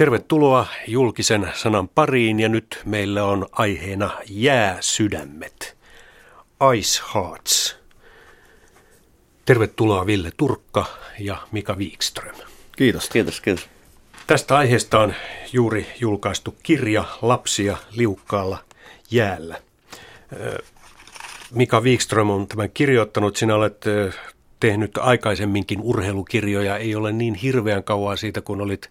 Tervetuloa julkisen sanan pariin ja nyt meillä on aiheena jääsydämet, Ice Hearts. Tervetuloa Ville Turkka ja Mika Wikström. Kiitos. Kiitos, kiitos. Tästä aiheesta on juuri julkaistu kirja Lapsia liukkaalla jäällä. Mika Wikström on tämän kirjoittanut. Sinä olet tehnyt aikaisemminkin urheilukirjoja. Ei ole niin hirveän kauan siitä, kun olit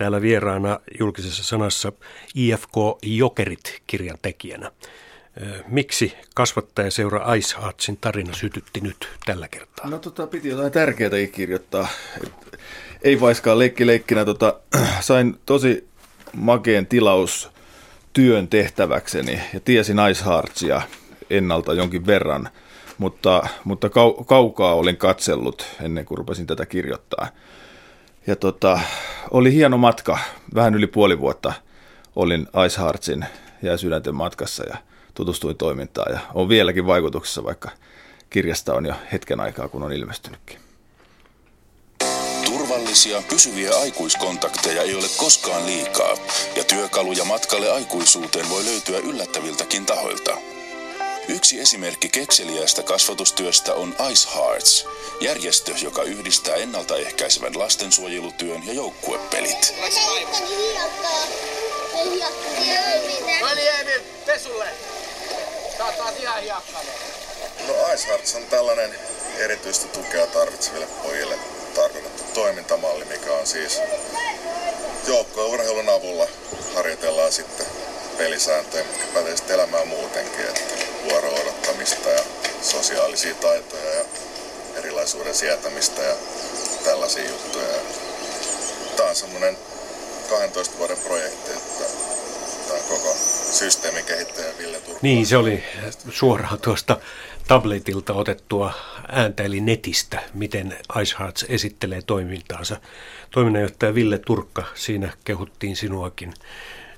täällä vieraana julkisessa sanassa IFK Jokerit-kirjan tekijänä. Miksi kasvattajaseura Ice Heartsin tarina sytytti nyt tällä kertaa? No tota, piti jotain tärkeää kirjoittaa. Et, ei vaiskaan leikki leikkinä. Tota, sain tosi makeen tilaus työn tehtäväkseni ja tiesin Ice Heartsia ennalta jonkin verran, mutta, mutta kau, kaukaa olin katsellut ennen kuin rupesin tätä kirjoittaa. Ja tota, oli hieno matka, vähän yli puoli vuotta olin Ice Heartsin ja sydänten matkassa ja tutustuin toimintaan ja on vieläkin vaikutuksessa, vaikka kirjasta on jo hetken aikaa, kun on ilmestynytkin. Turvallisia, pysyviä aikuiskontakteja ei ole koskaan liikaa, ja työkaluja matkalle aikuisuuteen voi löytyä yllättäviltäkin tahoilta. Yksi esimerkki kekseliäistä kasvatustyöstä on Ice Hearts, järjestö, joka yhdistää ennaltaehkäisevän lastensuojelutyön ja joukkuepelit. No niin, Emil, pesulle! Sä taas ihan hiakkainen. No Ice Hearts on tällainen erityistä tukea tarvitseville pojille tarkoitettu toimintamalli, mikä on siis joukkourheilun avulla harjoitellaan sitten pelisääntöjä, mitkä pätee sitten elämään muutenkin, että vuoro odottamista ja sosiaalisia taitoja ja erilaisuuden sietämistä ja tällaisia juttuja. Tämä on semmoinen 12 vuoden projekti, että tämä koko systeemin kehittäjä Ville Turkula. Niin, se oli suoraan tuosta tabletilta otettua ääntä, eli netistä, miten Ice Hearts esittelee toimintaansa. Toiminnanjohtaja Ville Turkka, siinä kehuttiin sinuakin.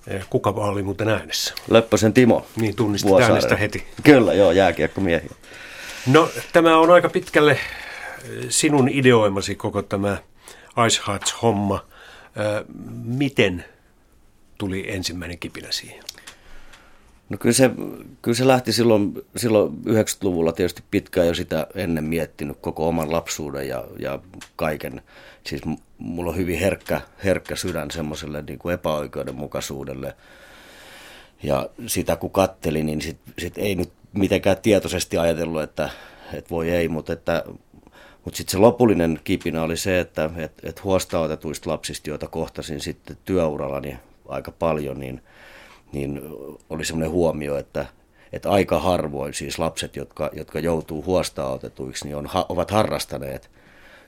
Eh, kuka oli muuten äänessä? Leppäsen Timo. Niin, tunnistit äänestä heti. Kyllä, joo, jääkiekkomiehiä. No, tämä on aika pitkälle eh, sinun ideoimasi koko tämä Ice Hearts-homma. Eh, miten tuli ensimmäinen kipinä siihen? No kyllä se, kyllä se lähti silloin, silloin 90-luvulla tietysti pitkään jo sitä ennen miettinyt koko oman lapsuuden ja, ja kaiken. Siis mulla on hyvin herkkä, herkkä sydän semmoiselle niin kuin epäoikeudenmukaisuudelle. Ja sitä kun katteli, niin sit, sit ei nyt mitenkään tietoisesti ajatellut, että, että voi ei, mutta että mutta sitten se lopullinen kipinä oli se, että et, et huostaanotetuista lapsista, joita kohtasin sitten työurallani aika paljon, niin – niin oli semmoinen huomio, että, että aika harvoin siis lapset, jotka, jotka joutuu huostaanotetuiksi, niin on, ovat harrastaneet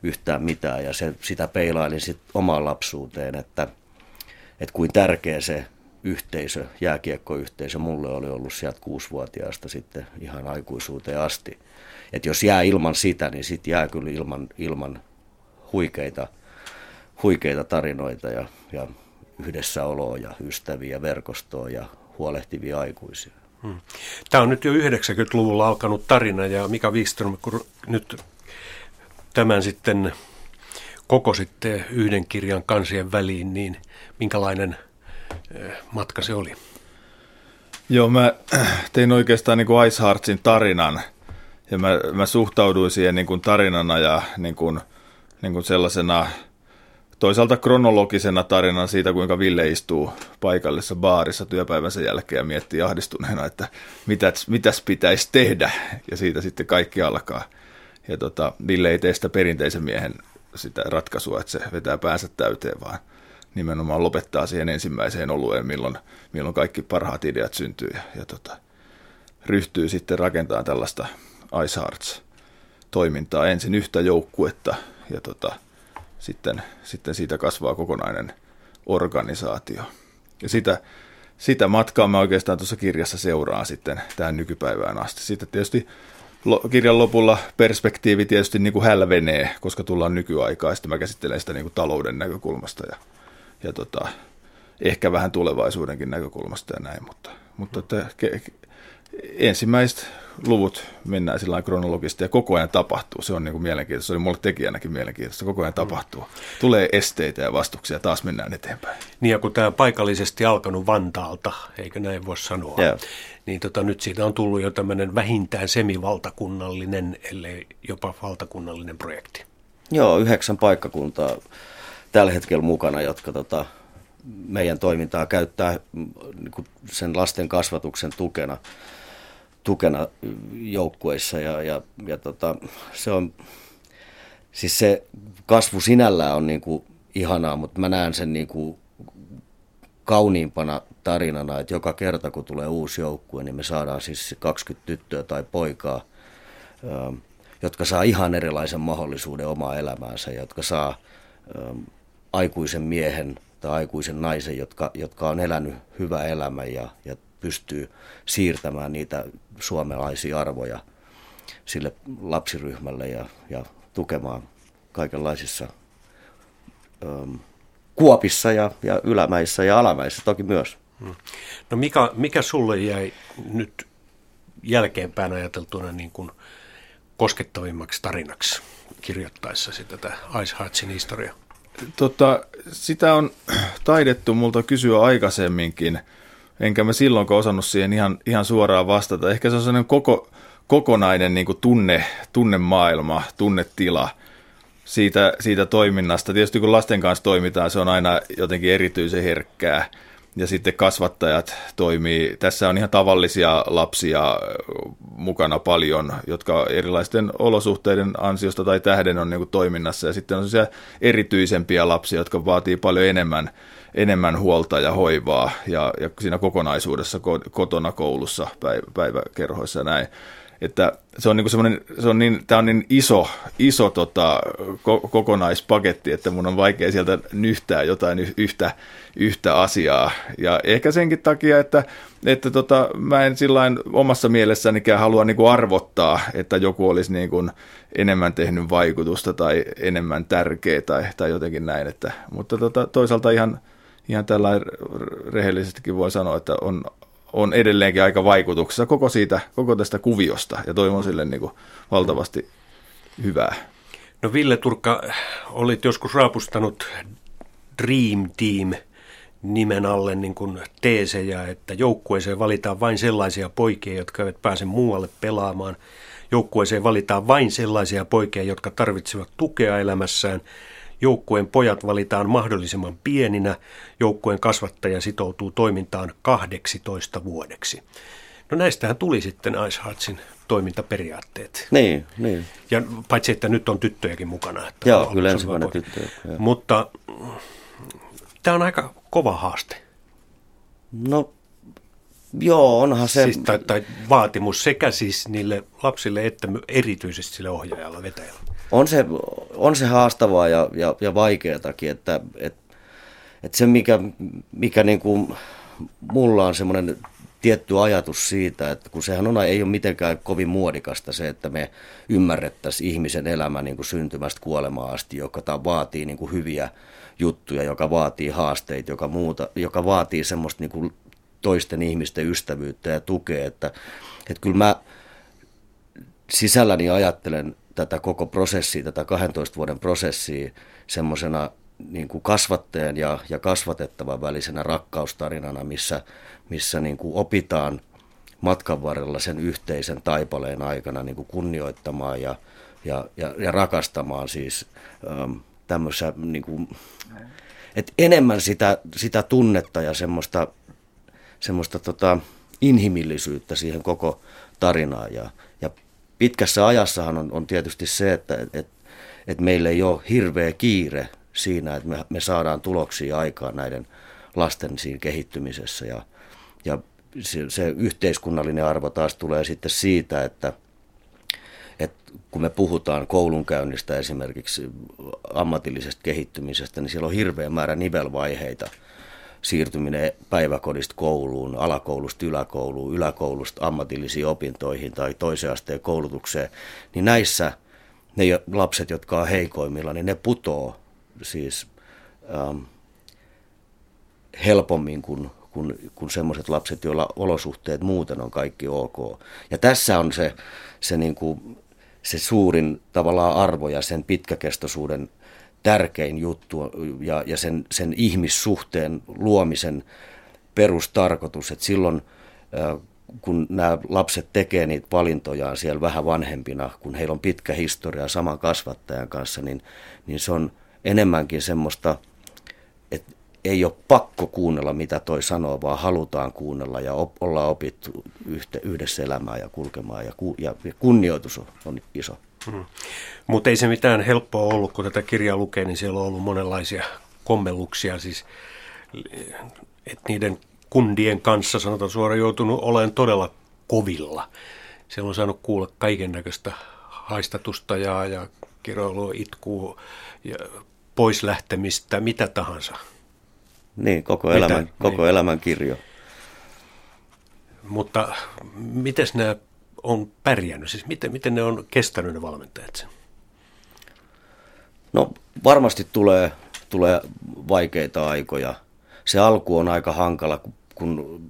yhtään mitään. Ja se, sitä peilailin sitten omaan lapsuuteen, että, että kuin tärkeä se yhteisö, jääkiekkoyhteisö mulle oli ollut sieltä kuusivuotiaasta sitten ihan aikuisuuteen asti. Että jos jää ilman sitä, niin sitten jää kyllä ilman, ilman huikeita, huikeita tarinoita ja, ja yhdessäoloa ja ystäviä, verkostoa ja huolehtivia aikuisia. Hmm. Tämä on nyt jo 90-luvulla alkanut tarina ja Mika Wikström, kun nyt tämän sitten koko sitten yhden kirjan kansien väliin, niin minkälainen eh, matka se oli? Joo, mä tein oikeastaan niin kuin Ice tarinan ja mä, mä suhtauduin siihen niin kuin tarinana ja niin kuin, niin kuin sellaisena – toisaalta kronologisena tarinan siitä, kuinka Ville istuu paikallisessa baarissa työpäivänsä jälkeen ja miettii ahdistuneena, että mitäs, mitäs pitäisi tehdä, ja siitä sitten kaikki alkaa. Ja tota, Ville ei tee sitä perinteisen miehen sitä ratkaisua, että se vetää päänsä täyteen, vaan nimenomaan lopettaa siihen ensimmäiseen olueen, milloin, milloin kaikki parhaat ideat syntyy, ja, ja tota, ryhtyy sitten rakentamaan tällaista Ice Hearts-toimintaa, ensin yhtä joukkuetta, ja tota, sitten, sitten siitä kasvaa kokonainen organisaatio. Ja sitä, sitä matkaa mä oikeastaan tuossa kirjassa seuraan sitten tähän nykypäivään asti. Sitten tietysti kirjan lopulla perspektiivi tietysti niin kuin hälvenee, koska tullaan nykyaikaa, ja sitten mä käsittelen sitä niin kuin talouden näkökulmasta ja, ja tota, ehkä vähän tulevaisuudenkin näkökulmasta ja näin, mutta, mutta että ensimmäiset luvut mennään sillä kronologisesti ja koko ajan tapahtuu. Se on niin kuin mielenkiintoista. Se oli mulle tekijänäkin mielenkiintoista. Koko ajan tapahtuu. Tulee esteitä ja vastuksia ja taas mennään eteenpäin. Niin ja kun tämä paikallisesti alkanut Vantaalta, eikö näin voi sanoa, Joo. Niin tota, nyt siitä on tullut jo tämmöinen vähintään semivaltakunnallinen, ellei jopa valtakunnallinen projekti. Joo, yhdeksän paikkakuntaa tällä hetkellä mukana, jotka tota, meidän toimintaa käyttää niin sen lasten kasvatuksen tukena, tukena joukkueissa. Ja, ja, ja tota, se on, siis se kasvu sinällään on niin kuin ihanaa, mutta mä näen sen niin kuin kauniimpana tarinana, että joka kerta kun tulee uusi joukkue, niin me saadaan siis 20 tyttöä tai poikaa, ähm, jotka saa ihan erilaisen mahdollisuuden omaa elämäänsä, jotka saa ähm, aikuisen miehen tai aikuisen naisen, jotka, jotka on elänyt hyvä elämä ja, ja pystyy siirtämään niitä suomalaisia arvoja sille lapsiryhmälle ja, ja tukemaan kaikenlaisissa ähm, kuopissa ja, ja ylämäissä ja alamäissä toki myös. No mikä, mikä sulle jäi nyt jälkeenpäin ajateltuna niin kuin koskettavimmaksi tarinaksi kirjoittaessasi tätä Ice Heartsin historiaa? Tota, sitä on taidettu multa kysyä aikaisemminkin, enkä mä silloinkaan osannut siihen ihan, ihan suoraan vastata. Ehkä se on sellainen koko, kokonainen niin kuin tunne, tunnemaailma, tunnetila siitä, siitä toiminnasta. Tietysti kun lasten kanssa toimitaan, se on aina jotenkin erityisen herkkää. Ja sitten kasvattajat toimii. Tässä on ihan tavallisia lapsia mukana paljon, jotka erilaisten olosuhteiden ansiosta tai tähden on niin toiminnassa. Ja sitten on erityisempiä lapsia, jotka vaatii paljon enemmän, enemmän huolta ja hoivaa ja, ja siinä kokonaisuudessa kotona, koulussa, päiväkerhoissa ja näin että se on niin semmoinen, se on niin, tämä on niin iso, iso tota, ko- kokonaispaketti, että mun on vaikea sieltä nyhtää jotain yhtä, yhtä asiaa. Ja ehkä senkin takia, että, että tota, mä en sillain omassa mielessänikään halua niin kuin arvottaa, että joku olisi niin kuin enemmän tehnyt vaikutusta tai enemmän tärkeä tai, tai jotenkin näin. Että, mutta tota, toisaalta ihan, ihan tällä rehellisestikin voi sanoa, että on on edelleenkin aika vaikutuksessa koko, siitä, koko tästä kuviosta ja toivon sille niin kuin valtavasti hyvää. No Ville Turkka, olit joskus raapustanut Dream Team nimen alle niin kuin teesejä, että joukkueeseen valitaan vain sellaisia poikia, jotka eivät pääse muualle pelaamaan. Joukkueeseen valitaan vain sellaisia poikia, jotka tarvitsevat tukea elämässään – Joukkueen pojat valitaan mahdollisimman pieninä. Joukkueen kasvattaja sitoutuu toimintaan 18 vuodeksi. No näistähän tuli sitten Ice Heartsin toimintaperiaatteet. Niin, niin. Ja paitsi, että nyt on tyttöjäkin mukana. Että Joo, kyllä ensimmäinen tyttö. Mutta tämä on aika kova haaste. No Joo, onhan se... Siis, tai, tai vaatimus sekä siis niille lapsille että erityisesti sille ohjaajalle, vetäjälle on se, on se haastavaa ja, ja, ja vaikeatakin, että, että, että se mikä, mikä niin kuin, mulla on semmoinen tietty ajatus siitä, että kun sehän on, ei ole mitenkään kovin muodikasta se, että me ymmärrettäisiin ihmisen elämä niin kuin syntymästä kuolemaan asti, joka vaatii niin kuin hyviä juttuja, joka vaatii haasteita, joka, muuta, joka vaatii semmoista niin kuin toisten ihmisten ystävyyttä ja tukea, että, että kyllä mä sisälläni ajattelen tätä koko prosessia, tätä 12 vuoden prosessia semmoisena niin kuin kasvattajan ja, ja kasvatettavan välisenä rakkaustarinana, missä, missä niin kuin opitaan matkan varrella sen yhteisen taipaleen aikana niin kuin kunnioittamaan ja, ja, ja, ja rakastamaan siis ähm, tämmöisessä, niin kuin, että enemmän sitä, sitä tunnetta ja semmoista, semmoista tota, inhimillisyyttä siihen koko tarinaan ja, pitkässä ajassahan on, on tietysti se, että et, et meillä ei ole hirveä kiire siinä, että me, me saadaan tuloksia aikaan näiden lasten siinä kehittymisessä. Ja, ja se, se yhteiskunnallinen arvo taas tulee sitten siitä, että, että kun me puhutaan koulunkäynnistä esimerkiksi ammatillisesta kehittymisestä, niin siellä on hirveä määrä nivelvaiheita – siirtyminen päiväkodista kouluun, alakoulusta yläkouluun, yläkoulusta ammatillisiin opintoihin tai toisen asteen koulutukseen, niin näissä ne lapset, jotka on heikoimmilla, niin ne putoo siis ähm, helpommin kuin, kuin, kuin semmoiset lapset, joilla olosuhteet muuten on kaikki ok. Ja tässä on se, se, niin kuin, se suurin tavallaan arvo ja sen pitkäkestoisuuden tärkein juttu ja, ja sen, sen ihmissuhteen luomisen perustarkoitus, että silloin kun nämä lapset tekee niitä valintojaan siellä vähän vanhempina, kun heillä on pitkä historia saman kasvattajan kanssa, niin, niin se on enemmänkin semmoista, että ei ole pakko kuunnella, mitä toi sanoo, vaan halutaan kuunnella ja op, ollaan opittu yhte, yhdessä elämään ja kulkemaan ja, ku, ja, ja kunnioitus on, on iso. Hmm. Mutta ei se mitään helppoa ollut, kun tätä kirjaa lukee, niin siellä on ollut monenlaisia kommelluksia, siis että niiden kundien kanssa, sanotaan suoraan, joutunut olemaan todella kovilla. Siellä on saanut kuulla kaiken näköistä haistatusta ja, ja kiroilua, itkua, ja pois lähtemistä, mitä tahansa. Niin, koko elämän, koko niin. elämän kirjo. Mutta miten nämä on pärjännyt? Siis miten, miten ne on kestänyt ne valmentajat sen? No varmasti tulee, tulee vaikeita aikoja. Se alku on aika hankala, kun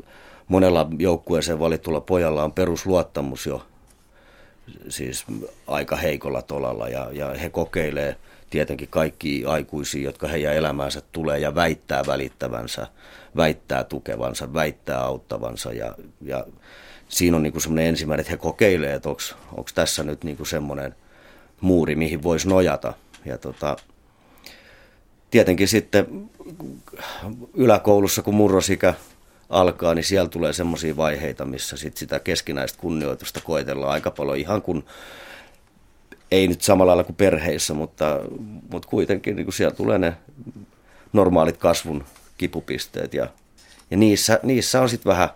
monella joukkueeseen valitulla pojalla on perusluottamus jo siis aika heikolla tolalla ja, ja he kokeilee tietenkin kaikki aikuisia, jotka heidän elämäänsä tulee ja väittää välittävänsä, väittää tukevansa, väittää auttavansa ja, ja siinä on niin semmoinen ensimmäinen, että he kokeilee, että onko tässä nyt niin semmoinen muuri, mihin voisi nojata. Ja tota, tietenkin sitten yläkoulussa, kun murrosikä alkaa, niin siellä tulee semmoisia vaiheita, missä sit sitä keskinäistä kunnioitusta koetellaan aika paljon ihan kuin ei nyt samalla lailla kuin perheissä, mutta, mutta kuitenkin niin siellä tulee ne normaalit kasvun kipupisteet ja, ja niissä, niissä on sitten vähän,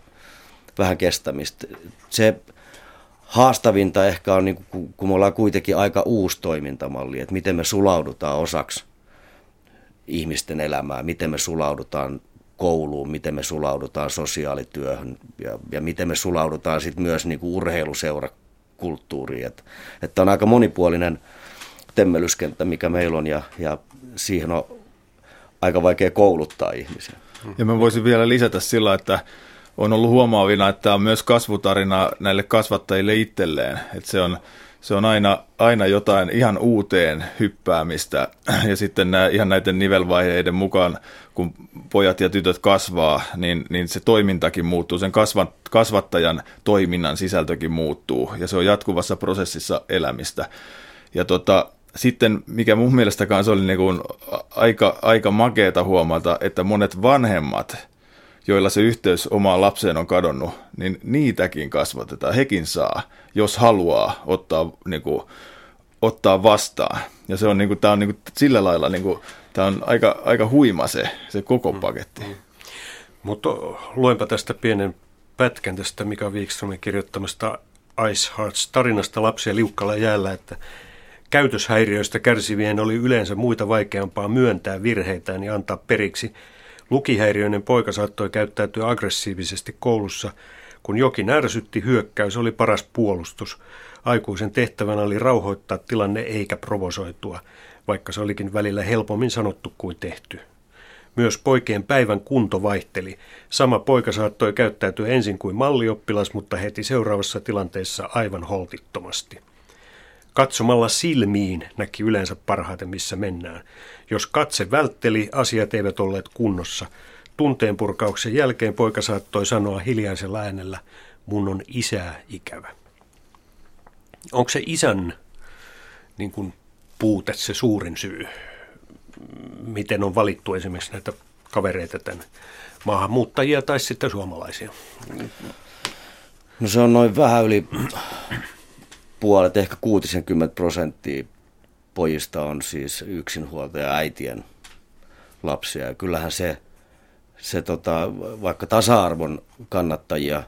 vähän kestämistä. Se haastavinta ehkä on, niin kuin, kun me ollaan kuitenkin aika uusi toimintamalli, että miten me sulaudutaan osaksi ihmisten elämää, miten me sulaudutaan kouluun, miten me sulaudutaan sosiaalityöhön ja, ja miten me sulaudutaan sitten myös niin kuin urheiluseurakulttuuriin. Että, että on aika monipuolinen temmelyskenttä, mikä meillä on ja, ja siihen on aika vaikea kouluttaa ihmisiä. Ja mä voisin vielä lisätä sillä, että on ollut huomaavina, että tämä on myös kasvutarina näille kasvattajille itselleen. Että se on se on aina, aina jotain ihan uuteen hyppäämistä. Ja sitten nämä, ihan näiden nivelvaiheiden mukaan, kun pojat ja tytöt kasvaa, niin, niin se toimintakin muuttuu. Sen kasvat, kasvattajan toiminnan sisältökin muuttuu. Ja se on jatkuvassa prosessissa elämistä. Ja tota, sitten, mikä mun mielestä kanssa oli niin kuin aika, aika makeeta huomata, että monet vanhemmat – joilla se yhteys omaan lapseen on kadonnut, niin niitäkin kasvatetaan. Hekin saa, jos haluaa ottaa, niin kuin, ottaa vastaan. Ja se on, niin kuin, tämä on niin kuin, sillä lailla, niin kuin, tämä on aika, aika huima se, se koko mm. paketti. Mm. Mutta luenpa tästä pienen pätkän tästä Mika Wikströmin kirjoittamasta Ice Hearts tarinasta lapsia liukkalla jäällä, että käytöshäiriöistä kärsivien oli yleensä muita vaikeampaa myöntää virheitään ja antaa periksi – Lukihäiriöinen poika saattoi käyttäytyä aggressiivisesti koulussa. Kun jokin ärsytti, hyökkäys oli paras puolustus. Aikuisen tehtävänä oli rauhoittaa tilanne eikä provosoitua, vaikka se olikin välillä helpommin sanottu kuin tehty. Myös poikien päivän kunto vaihteli. Sama poika saattoi käyttäytyä ensin kuin mallioppilas, mutta heti seuraavassa tilanteessa aivan holtittomasti. Katsomalla silmiin näki yleensä parhaiten, missä mennään. Jos katse vältteli, asiat eivät olleet kunnossa. Tunteenpurkauksen jälkeen poika saattoi sanoa hiljaisella äänellä, mun on isää ikävä. Onko se isän niin kuin, puute se suurin syy, miten on valittu esimerkiksi näitä kavereita tänne, maahanmuuttajia tai sitten suomalaisia? No se on noin vähän yli puolet, ehkä 60 prosenttia pojista on siis yksinhuoltaja äitien lapsia. Ja kyllähän se, se tota, vaikka tasa-arvon kannattajia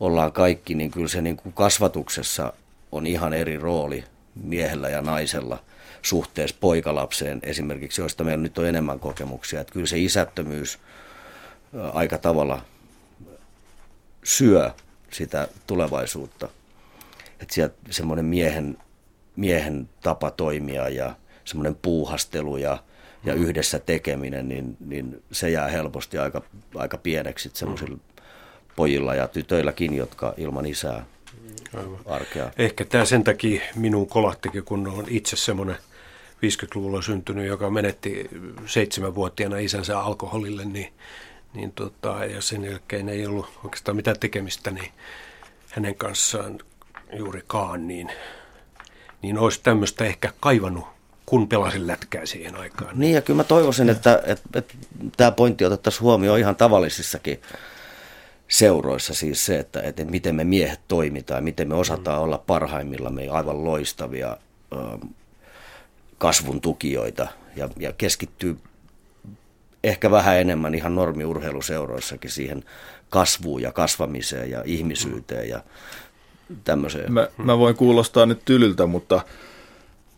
ollaan kaikki, niin kyllä se niin kuin kasvatuksessa on ihan eri rooli miehellä ja naisella suhteessa poikalapseen esimerkiksi, joista meillä nyt on enemmän kokemuksia. Että kyllä se isättömyys aika tavalla syö sitä tulevaisuutta. Että sieltä semmoinen miehen miehen tapa toimia ja semmoinen puuhastelu ja, ja mm. yhdessä tekeminen, niin, niin se jää helposti aika, aika pieneksi semmoisilla pojilla ja tytöilläkin, jotka ilman isää Aivan. arkea. Ehkä tämä sen takia minun kolahtikin, kun on itse semmoinen 50-luvulla syntynyt, joka menetti seitsemänvuotiaana isänsä alkoholille, niin, niin tota, ja sen jälkeen ei ollut oikeastaan mitään tekemistä niin hänen kanssaan juurikaan, niin, niin olisi tämmöistä ehkä kaivannut kun pelasin lätkää siihen aikaan. Niin ja kyllä mä toivoisin, että, että, että tämä pointti otettaisiin huomioon ihan tavallisissakin seuroissa siis se, että, että miten me miehet toimitaan, miten me osataan olla parhaimmilla me aivan loistavia kasvun tukijoita ja, ja keskittyy ehkä vähän enemmän ihan normiurheiluseuroissakin siihen kasvuun ja kasvamiseen ja ihmisyyteen ja tämmöiseen. Mä, mä voin kuulostaa nyt tylyltä, mutta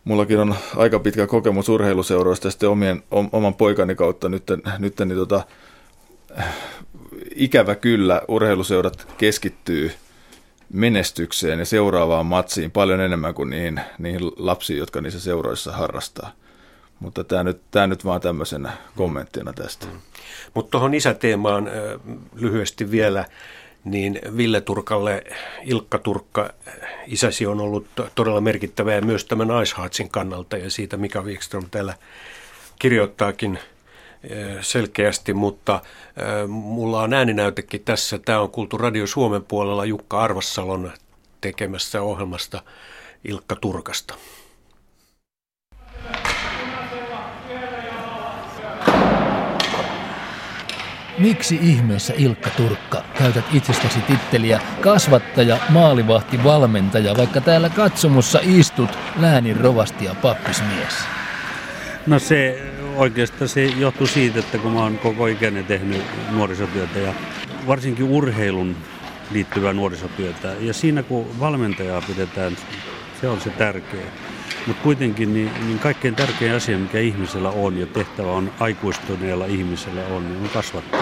mullakin on aika pitkä kokemus urheiluseuroista ja sitten omien, oman poikani kautta nyt, nyt niin tota, ikävä kyllä urheiluseurat keskittyy menestykseen ja seuraavaan matsiin paljon enemmän kuin niihin, niihin lapsiin, jotka niissä seuroissa harrastaa. Mutta tämä nyt, tämä nyt vaan tämmöisenä kommenttina tästä. Mm. Mutta tuohon isäteemaan lyhyesti vielä, niin Ville Turkalle Ilkka Turkka, isäsi on ollut todella merkittävä ja myös tämän Ice kannalta ja siitä Mika Wikström täällä kirjoittaakin – selkeästi, mutta mulla on ääninäytekin tässä. Tämä on kuultu Radio Suomen puolella Jukka Arvassalon tekemässä ohjelmasta Ilkka Turkasta. Miksi ihmeessä Ilkka Turkka käytät itsestäsi titteliä kasvattaja, maalivahti, valmentaja, vaikka täällä katsomossa istut läänin rovasti ja pappismies? No se oikeastaan se johtuu siitä, että kun mä oon koko ikäni tehnyt nuorisotyötä ja varsinkin urheilun liittyvää nuorisotyötä. Ja siinä kun valmentajaa pidetään, se on se tärkeä. Mutta kuitenkin niin, niin kaikkein tärkein asia, mikä ihmisellä on ja tehtävä on aikuistuneella ihmisellä on, niin on kasvattaa.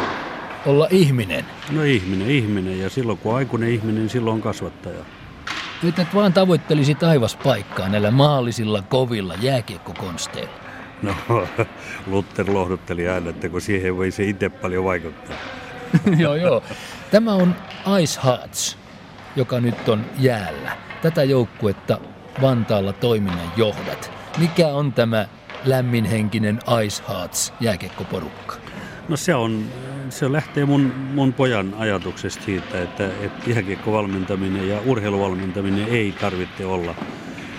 Olla ihminen? No ihminen, ihminen. Ja silloin kun on aikuinen ihminen, niin silloin on kasvattaja. Nyt et vaan tavoittelisi taivaspaikkaa näillä maallisilla, kovilla jääkiekkokonsteilla. No, Luther lohdutteli aina, että kun siihen voi se itse paljon vaikuttaa. joo, joo. Tämä on Ice Hearts, joka nyt on jäällä. Tätä joukkuetta Vantaalla toiminnan johdat. Mikä on tämä lämminhenkinen Ice Hearts jääkekkoporukka? No se on, se lähtee mun, mun pojan ajatuksesta siitä, että, että jääkiekkovalmentaminen ja urheiluvalmentaminen ei tarvitse olla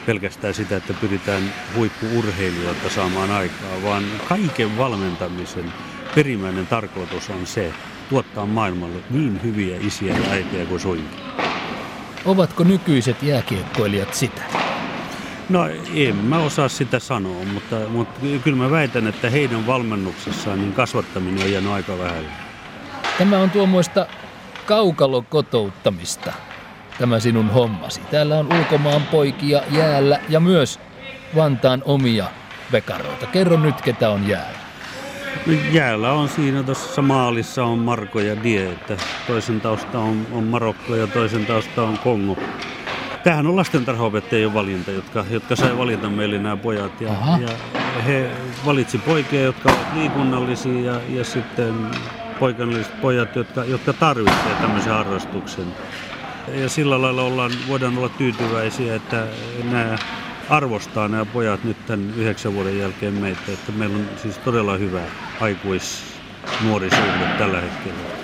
pelkästään sitä, että pyritään huippuurheilijoita saamaan aikaa, vaan kaiken valmentamisen perimmäinen tarkoitus on se, tuottaa maailmalle niin hyviä isiä ja äitiä kuin suinkin. Ovatko nykyiset jääkiekkoilijat sitä? No en mä osaa sitä sanoa, mutta, mutta kyllä mä väitän, että heidän valmennuksessaan niin kasvattaminen on jäänyt aika vähän. Tämä on tuommoista kaukalokotouttamista tämä sinun hommasi. Täällä on ulkomaan poikia jäällä ja myös Vantaan omia vekaroita. Kerro nyt, ketä on jäällä. No, jäällä on siinä tuossa maalissa on Marko ja Die, että toisen tausta on, on Marokko ja toisen tausta on Kongo. Tämähän on lastentarhaopettajien valinta, jotka, jotka sai valita meille nämä pojat. Ja, ja he valitsi poikia, jotka ovat liikunnallisia ja, ja sitten poikanalliset pojat, jotka, jotka tarvitsevat tämmöisen harrastuksen. Ja sillä lailla ollaan, voidaan olla tyytyväisiä, että nämä arvostaa nämä pojat nyt tämän yhdeksän vuoden jälkeen meitä. Että meillä on siis todella hyvä aikuis nuorisuhde tällä hetkellä.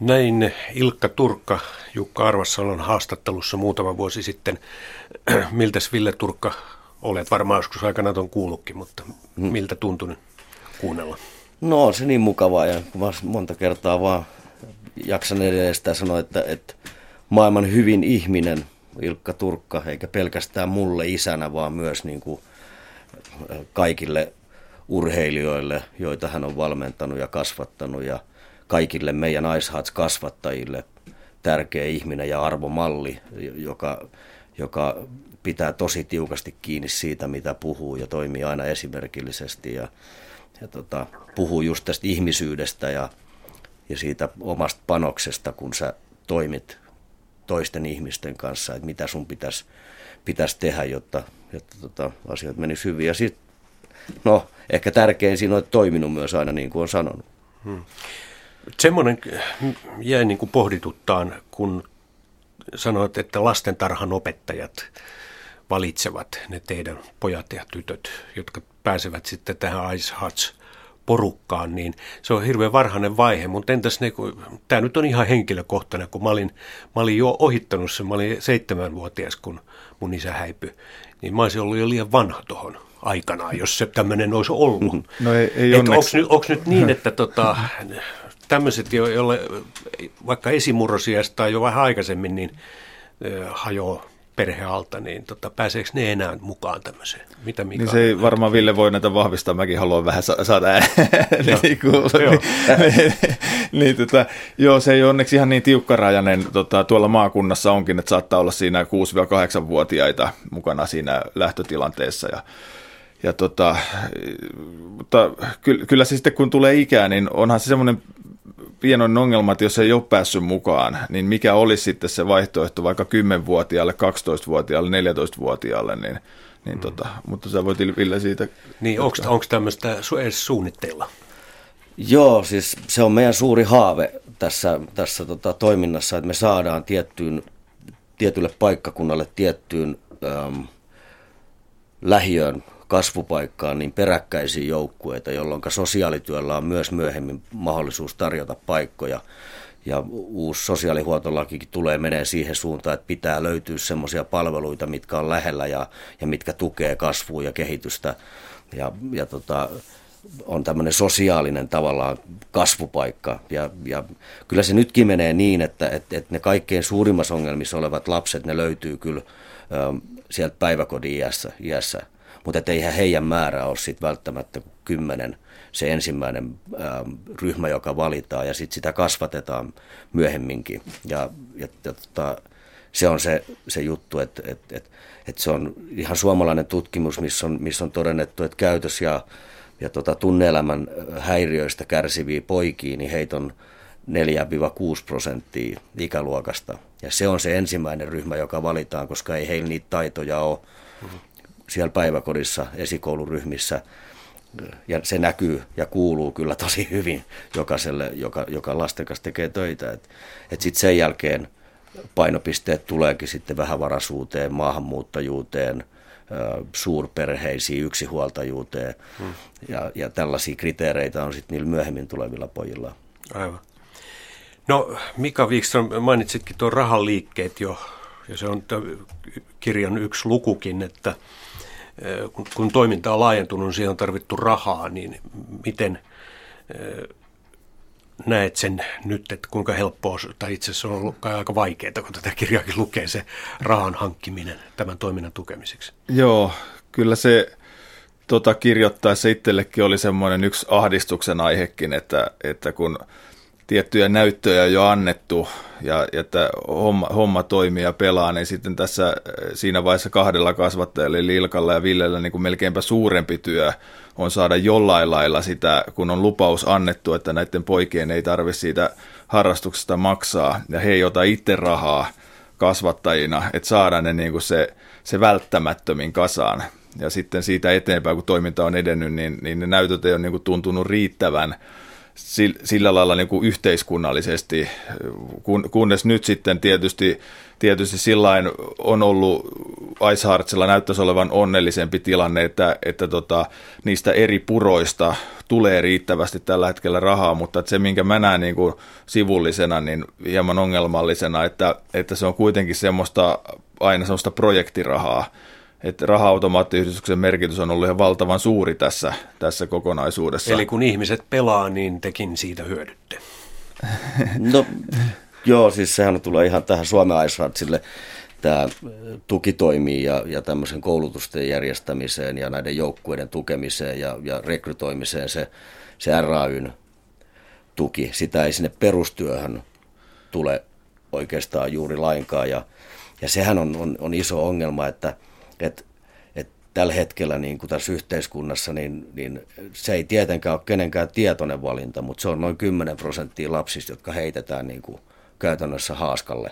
Näin Ilkka Turkka Jukka Arvassalon haastattelussa muutama vuosi sitten. Miltäs Ville Turkka olet? Varmaan joskus aikana on kuullutkin, mutta mm. miltä tuntui kuunnella? No on se niin mukavaa ja monta kertaa vaan jaksan edelleen sitä sanoa, että, että maailman hyvin ihminen Ilkka Turkka, eikä pelkästään mulle isänä, vaan myös niin kuin kaikille urheilijoille, joita hän on valmentanut ja kasvattanut ja kaikille meidän Icehats-kasvattajille tärkeä ihminen ja arvomalli, joka, joka pitää tosi tiukasti kiinni siitä, mitä puhuu ja toimii aina esimerkillisesti ja, ja tota, puhuu just tästä ihmisyydestä ja ja siitä omasta panoksesta, kun sä toimit toisten ihmisten kanssa, että mitä sun pitäisi pitäisi tehdä, jotta, jotta tota, asiat menisivät hyvin. Ja sit, no, ehkä tärkein siinä on toiminut myös aina niin kuin on sanonut. Hmm. Semmoinen jäi niin kuin pohdituttaan, kun sanoit, että lastentarhan opettajat valitsevat ne teidän pojat ja tytöt, jotka pääsevät sitten tähän Ice Huts porukkaan, niin se on hirveän varhainen vaihe, mutta entäs ne, kun, tämä nyt on ihan henkilökohtainen, kun mä olin, mä olin jo ohittanut sen, mä olin seitsemänvuotias, kun mun isä häipyi, niin mä olisin ollut jo liian vanha tuohon aikanaan, jos se tämmöinen olisi ollut. No ei, ei onneksi. Onko nyt, onks nyt niin, että tota, tämmöiset, joille vaikka esimurrosiasta tai jo vähän aikaisemmin, niin hajoaa perhe alta, niin tota, pääseekö ne enää mukaan tämmöiseen? Mitä Mika? Niin se ei varmaan Ville voi näitä vahvistaa, mäkin haluan vähän sa- saada niin kuulla. niin, niin, tota, joo, se ei onneksi ihan niin tiukkarajainen, tota, tuolla maakunnassa onkin, että saattaa olla siinä 6-8-vuotiaita mukana siinä lähtötilanteessa ja ja tota, mutta kyllä se sitten kun tulee ikää, niin onhan se semmoinen pienoinen ongelma, että jos ei ole päässyt mukaan, niin mikä olisi sitten se vaihtoehto vaikka 10-vuotiaalle, 12-vuotiaalle, 14-vuotiaalle, niin, niin mm. tota, mutta sä voit Ville siitä... Niin, onko tämmöistä edes suunnitteilla? Joo, siis se on meidän suuri haave tässä, tässä tota, toiminnassa, että me saadaan tiettyyn, tietylle paikkakunnalle tiettyyn äm, lähiöön kasvupaikkaan niin peräkkäisiä joukkueita, jolloin sosiaalityöllä on myös myöhemmin mahdollisuus tarjota paikkoja. Ja uusi sosiaalihuoltolakikin tulee menee siihen suuntaan, että pitää löytyä sellaisia palveluita, mitkä on lähellä ja, ja mitkä tukee kasvua ja kehitystä. Ja, ja tota, on tämmöinen sosiaalinen tavallaan kasvupaikka. Ja, ja kyllä se nytkin menee niin, että, että, että ne kaikkein suurimmassa ongelmissa olevat lapset, ne löytyy kyllä ö, sieltä päiväkodin iässä, iässä mutta eihän heidän määrä ole sitten välttämättä kymmenen se ensimmäinen ää, ryhmä, joka valitaan ja sitten sitä kasvatetaan myöhemminkin. Ja, ja, ja tota, se on se, se juttu, että et, et, et se on ihan suomalainen tutkimus, missä on, missä on todennettu, että käytös- ja, ja tota, tunneelämän häiriöistä kärsiviä poikia, niin heitä on 4-6 prosenttia ikäluokasta. Ja se on se ensimmäinen ryhmä, joka valitaan, koska ei heillä niitä taitoja ole siellä päiväkodissa, esikouluryhmissä, ja se näkyy ja kuuluu kyllä tosi hyvin jokaiselle, joka, joka lasten kanssa tekee töitä. Että et sitten sen jälkeen painopisteet tuleekin sitten vähävaraisuuteen, maahanmuuttajuuteen, suurperheisiin, yksinhuoltajuuteen. Hmm. Ja, ja tällaisia kriteereitä on sitten niillä myöhemmin tulevilla pojilla. Aivan. No Mika Wikström, mainitsitkin tuon rahan liikkeet jo, ja se on kirjan yksi lukukin, että kun, toiminta on laajentunut, niin siihen on tarvittu rahaa, niin miten näet sen nyt, että kuinka helppoa, tai itse asiassa on ollut aika vaikeaa, kun tätä kirjaakin lukee, se rahan hankkiminen tämän toiminnan tukemiseksi? Joo, kyllä se tota, kirjoittaessa itsellekin oli semmoinen yksi ahdistuksen aihekin, että, että kun tiettyjä näyttöjä jo annettu ja, että homma, homma toimii ja pelaa, niin sitten tässä äh, siinä vaiheessa kahdella kasvattajalla, eli Ilkalla ja Villellä, niin kuin melkeinpä suurempi työ on saada jollain lailla sitä, kun on lupaus annettu, että näiden poikien ei tarvitse siitä harrastuksesta maksaa, ja he ei ota itse rahaa kasvattajina, että saada ne niin kuin se, se välttämättömin kasaan. Ja sitten siitä eteenpäin, kun toiminta on edennyt, niin, niin ne näytöt ei ole niin kuin tuntunut riittävän sillä lailla niin kuin yhteiskunnallisesti, kunnes nyt sitten tietysti, tietysti sillain on ollut Ice Heartsilla näyttäisi olevan onnellisempi tilanne, että, että tota, niistä eri puroista tulee riittävästi tällä hetkellä rahaa, mutta että se, minkä mä näen niin kuin sivullisena, niin hieman ongelmallisena, että, että se on kuitenkin semmoista, aina semmoista projektirahaa, että raha-automaattiyhdistyksen merkitys on ollut ihan valtavan suuri tässä, tässä kokonaisuudessa. Eli kun ihmiset pelaa, niin tekin siitä hyödytte. No joo, siis sehän tulee ihan tähän Suomen Aisratsille tämä tuki toimii ja, ja tämmöisen koulutusten järjestämiseen ja näiden joukkueiden tukemiseen ja, ja rekrytoimiseen se, se RAYn tuki. Sitä ei sinne perustyöhön tule oikeastaan juuri lainkaan ja, ja sehän on, on, on iso ongelma, että – että et tällä hetkellä niin kuin tässä yhteiskunnassa, niin, niin se ei tietenkään ole kenenkään tietoinen valinta, mutta se on noin 10 prosenttia lapsista, jotka heitetään niin kuin käytännössä haaskalle.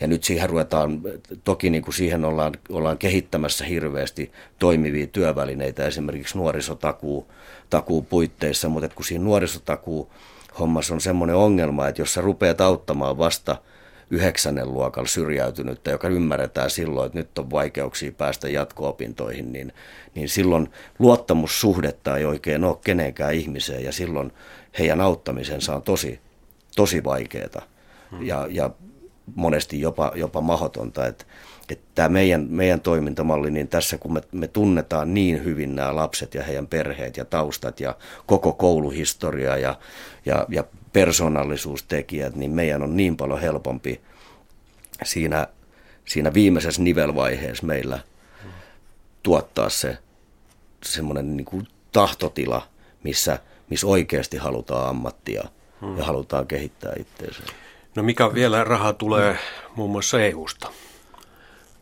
Ja nyt siihen ruvetaan, toki niin kuin siihen ollaan, ollaan kehittämässä hirveästi toimivia työvälineitä, esimerkiksi nuorisotakuu takuu puitteissa, mutta kun siinä nuorisotakuu hommassa on semmoinen ongelma, että jos sä rupeat auttamaan vasta yhdeksännen luokalla syrjäytynyttä, joka ymmärretään silloin, että nyt on vaikeuksia päästä jatko-opintoihin, niin, niin silloin luottamussuhdetta ei oikein ole kenenkään ihmiseen ja silloin heidän auttamisensa on tosi, tosi vaikeaa hmm. ja, ja monesti jopa, jopa mahdotonta. Että, että tämä meidän, meidän toimintamalli, niin tässä kun me, me tunnetaan niin hyvin nämä lapset ja heidän perheet ja taustat ja koko kouluhistoria ja, ja, ja persoonallisuustekijät, niin meidän on niin paljon helpompi siinä, siinä viimeisessä nivelvaiheessa meillä tuottaa se semmoinen niin kuin tahtotila, missä, missä oikeasti halutaan ammattia hmm. ja halutaan kehittää itseänsä. No mikä vielä raha tulee muun muassa EU-sta?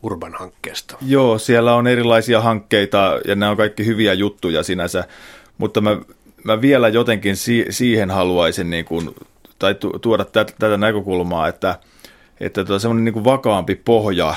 Urban-hankkeesta. Joo, siellä on erilaisia hankkeita ja nämä on kaikki hyviä juttuja sinänsä, mutta mä, mä vielä jotenkin si- siihen haluaisin niin kuin, tai tu- tuoda tätä, tätä näkökulmaa, että, että tota, semmoinen niin vakaampi pohja,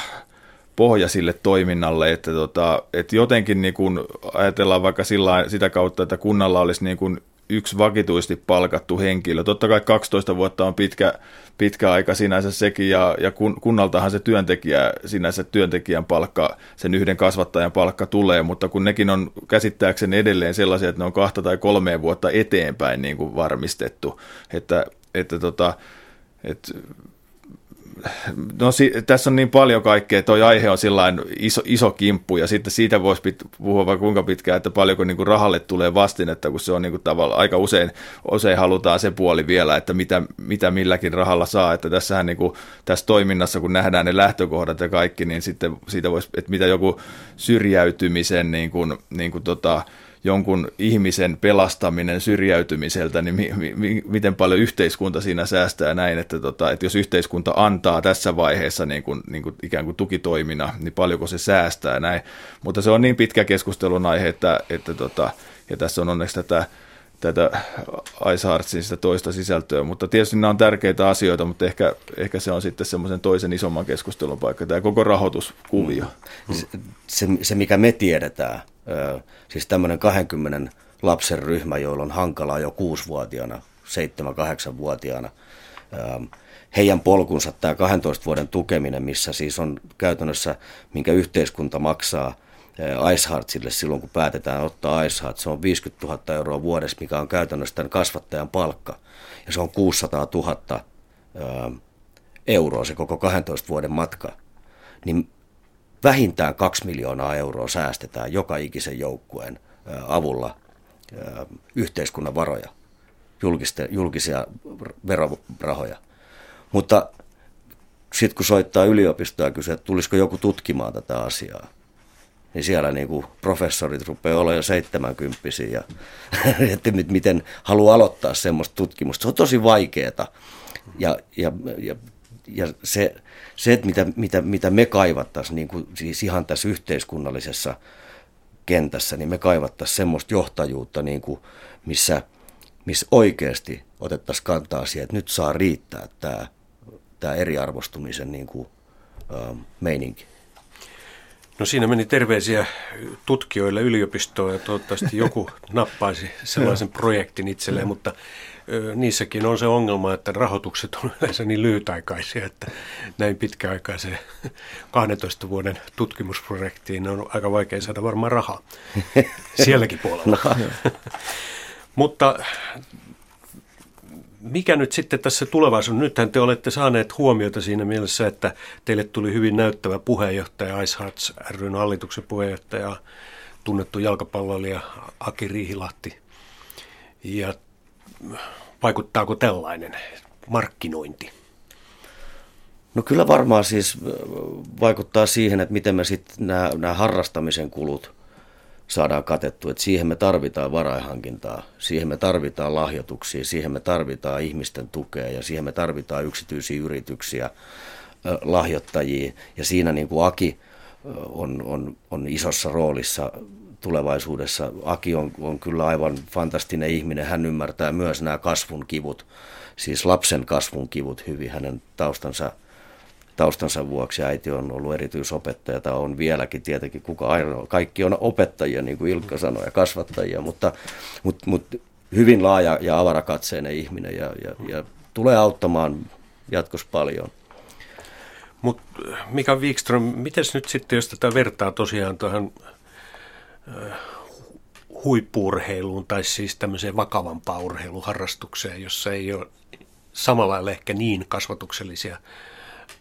pohja sille toiminnalle, että, tota, että jotenkin niin kuin ajatellaan vaikka sillä, sitä kautta, että kunnalla olisi niin kuin yksi vakituisesti palkattu henkilö. Totta kai 12 vuotta on pitkä, pitkä aika sinänsä sekin, ja, ja kun, kunnaltahan se työntekijä, sinänsä työntekijän palkka, sen yhden kasvattajan palkka tulee, mutta kun nekin on käsittääkseni edelleen sellaisia, että ne on kahta tai kolmea vuotta eteenpäin niin kuin varmistettu, että, että tota, että no si, tässä on niin paljon kaikkea, toi aihe on iso, iso kimppu ja sitten siitä voisi pit, puhua vaikka kuinka pitkään, että paljonko niin kuin rahalle tulee vastinetta, kun se on niin kuin tavallaan aika usein, usein halutaan se puoli vielä, että mitä, mitä milläkin rahalla saa, että tässähän niin kuin, tässä toiminnassa, kun nähdään ne lähtökohdat ja kaikki, niin sitten siitä voisi, että mitä joku syrjäytymisen niin kuin, niin kuin tota, jonkun ihmisen pelastaminen syrjäytymiseltä, niin mi, mi, miten paljon yhteiskunta siinä säästää näin, että, tota, että jos yhteiskunta antaa tässä vaiheessa niin kuin, niin kuin ikään kuin tukitoimina, niin paljonko se säästää näin. Mutta se on niin pitkä keskustelun aihe, että, että tota, ja tässä on onneksi tätä tätä Ice Heartsin sitä toista sisältöä, mutta tietysti nämä on tärkeitä asioita, mutta ehkä, ehkä se on sitten semmoisen toisen isomman keskustelun paikka, tämä koko rahoituskuvio. Se, se, se mikä me tiedetään, siis tämmöinen 20 lapsen ryhmä, joilla on hankalaa jo kuusivuotiaana, 7-8-vuotiaana, heidän polkunsa tämä 12 vuoden tukeminen, missä siis on käytännössä, minkä yhteiskunta maksaa Iceheartsille silloin, kun päätetään ottaa Iceheart. Se on 50 000 euroa vuodessa, mikä on käytännössä tämän kasvattajan palkka. Ja se on 600 000 euroa se koko 12 vuoden matka. Niin vähintään 2 miljoonaa euroa säästetään joka ikisen joukkueen avulla yhteiskunnan varoja, julkisia verorahoja. Mutta sitten kun soittaa yliopistoa ja kysyy, että tulisiko joku tutkimaan tätä asiaa, niin siellä niin kuin professorit rupeaa olla jo seitsemänkymppisiä ja että miten haluaa aloittaa semmoista tutkimusta. Se on tosi vaikeaa ja, ja, ja, ja se, se että mitä, mitä, mitä me kaivattaisiin niin kuin, siis ihan tässä yhteiskunnallisessa kentässä, niin me kaivattaisiin semmoista johtajuutta, niin kuin, missä, missä oikeasti otettaisiin kantaa siihen, että nyt saa riittää tämä, tämä eriarvostumisen niin kuin, ä, meininki. No siinä meni terveisiä tutkijoille yliopistoon ja toivottavasti joku nappaisi sellaisen projektin itselleen, mutta niissäkin on se ongelma, että rahoitukset on yleensä niin lyhytaikaisia, että näin pitkäaikaiseen 12 vuoden tutkimusprojektiin on aika vaikea saada varmaan rahaa sielläkin puolella. No, mutta mikä nyt sitten tässä tulevaisuus? Nythän te olette saaneet huomiota siinä mielessä, että teille tuli hyvin näyttävä puheenjohtaja, Ice Hearts ryn hallituksen puheenjohtaja, tunnettu jalkapalloilija Aki Riihilahti. Ja vaikuttaako tällainen markkinointi? No kyllä varmaan siis vaikuttaa siihen, että miten me sitten nämä, nämä harrastamisen kulut – saadaan katettu. että siihen me tarvitaan varaihankintaa, siihen me tarvitaan lahjoituksia, siihen me tarvitaan ihmisten tukea ja siihen me tarvitaan yksityisiä yrityksiä, lahjoittajia. Ja siinä niin kuin Aki on, on, on isossa roolissa tulevaisuudessa. Aki on, on kyllä aivan fantastinen ihminen. Hän ymmärtää myös nämä kasvun kivut, siis lapsen kasvun kivut hyvin. Hänen taustansa taustansa vuoksi. Äiti on ollut erityisopettaja, tai on vieläkin tietenkin kuka ainoa. Kaikki on opettajia, niin kuin Ilkka sanoi, ja kasvattajia, mutta, mutta, mutta hyvin laaja ja avarakatseinen ihminen ja, ja, ja tulee auttamaan jatkossa paljon. Mutta Mika Wikström, miten nyt sitten, jos tätä vertaa tosiaan tuohon äh, huippuurheiluun tai siis tämmöiseen vakavampaan urheiluharrastukseen, jossa ei ole samalla lailla ehkä niin kasvatuksellisia